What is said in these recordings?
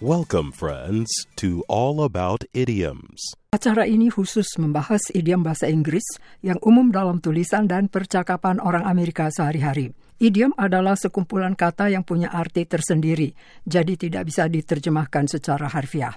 Welcome, friends, to All About Idioms. Acara ini khusus membahas idiom bahasa Inggris yang umum dalam tulisan dan percakapan orang Amerika sehari-hari. Idiom adalah sekumpulan kata yang punya arti tersendiri, jadi tidak bisa diterjemahkan secara harfiah.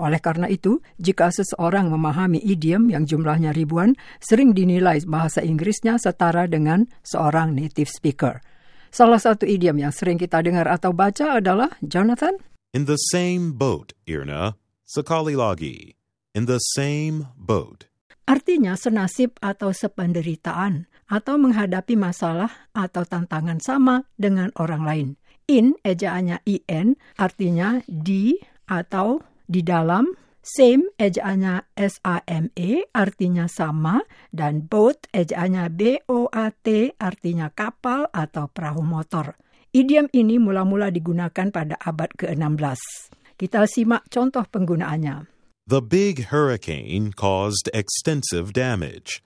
Oleh karena itu, jika seseorang memahami idiom yang jumlahnya ribuan, sering dinilai bahasa Inggrisnya setara dengan seorang native speaker. Salah satu idiom yang sering kita dengar atau baca adalah Jonathan. In the same boat, Irna. Sekali lagi. In the same boat. Artinya senasib atau sependeritaan atau menghadapi masalah atau tantangan sama dengan orang lain. In ejaannya in artinya di atau di dalam. Same ejaannya S-A-M-E artinya sama dan boat ejaannya B-O-A-T artinya kapal atau perahu motor. Idiom ini mula-mula digunakan pada abad ke-16. Kita simak contoh penggunaannya. The big hurricane caused extensive damage.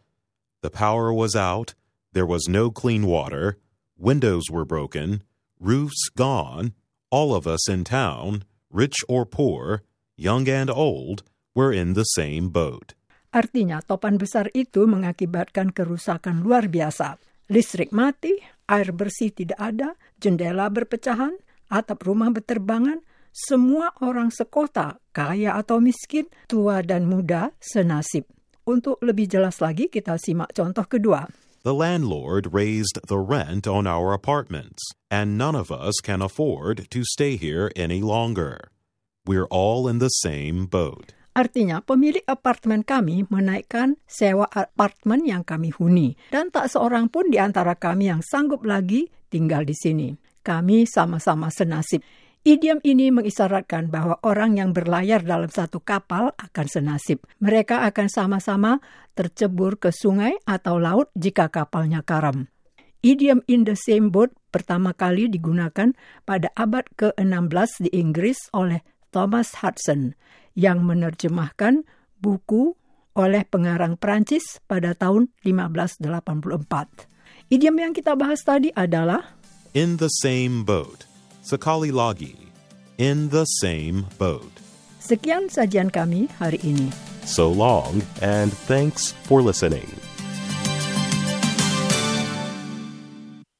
The power was out, there was no clean water, windows were broken, roofs gone, all of us in town, rich or poor, young and old, were in the same boat. Artinya topan besar itu mengakibatkan kerusakan luar biasa. Listrik mati, air bersih tidak ada, jendela berpecahan, atap rumah berterbangan, semua orang sekota, kaya atau miskin, tua dan muda, senasib. Untuk lebih jelas lagi, kita simak contoh kedua. The landlord raised the rent on our apartments, and none of us can afford to stay here any longer. We're all in the same boat. Artinya, pemilik apartemen kami menaikkan sewa apartemen yang kami huni, dan tak seorang pun di antara kami yang sanggup lagi tinggal di sini. Kami sama-sama senasib. Idiom ini mengisyaratkan bahwa orang yang berlayar dalam satu kapal akan senasib. Mereka akan sama-sama tercebur ke sungai atau laut jika kapalnya karam. Idiom in the same boat pertama kali digunakan pada abad ke-16 di Inggris oleh Thomas Hudson yang menerjemahkan buku oleh pengarang Prancis pada tahun 1584. Idiom yang kita bahas tadi adalah In the same boat. Sekali lagi. In the same boat. Sekian sajian kami hari ini. So long, and thanks for listening.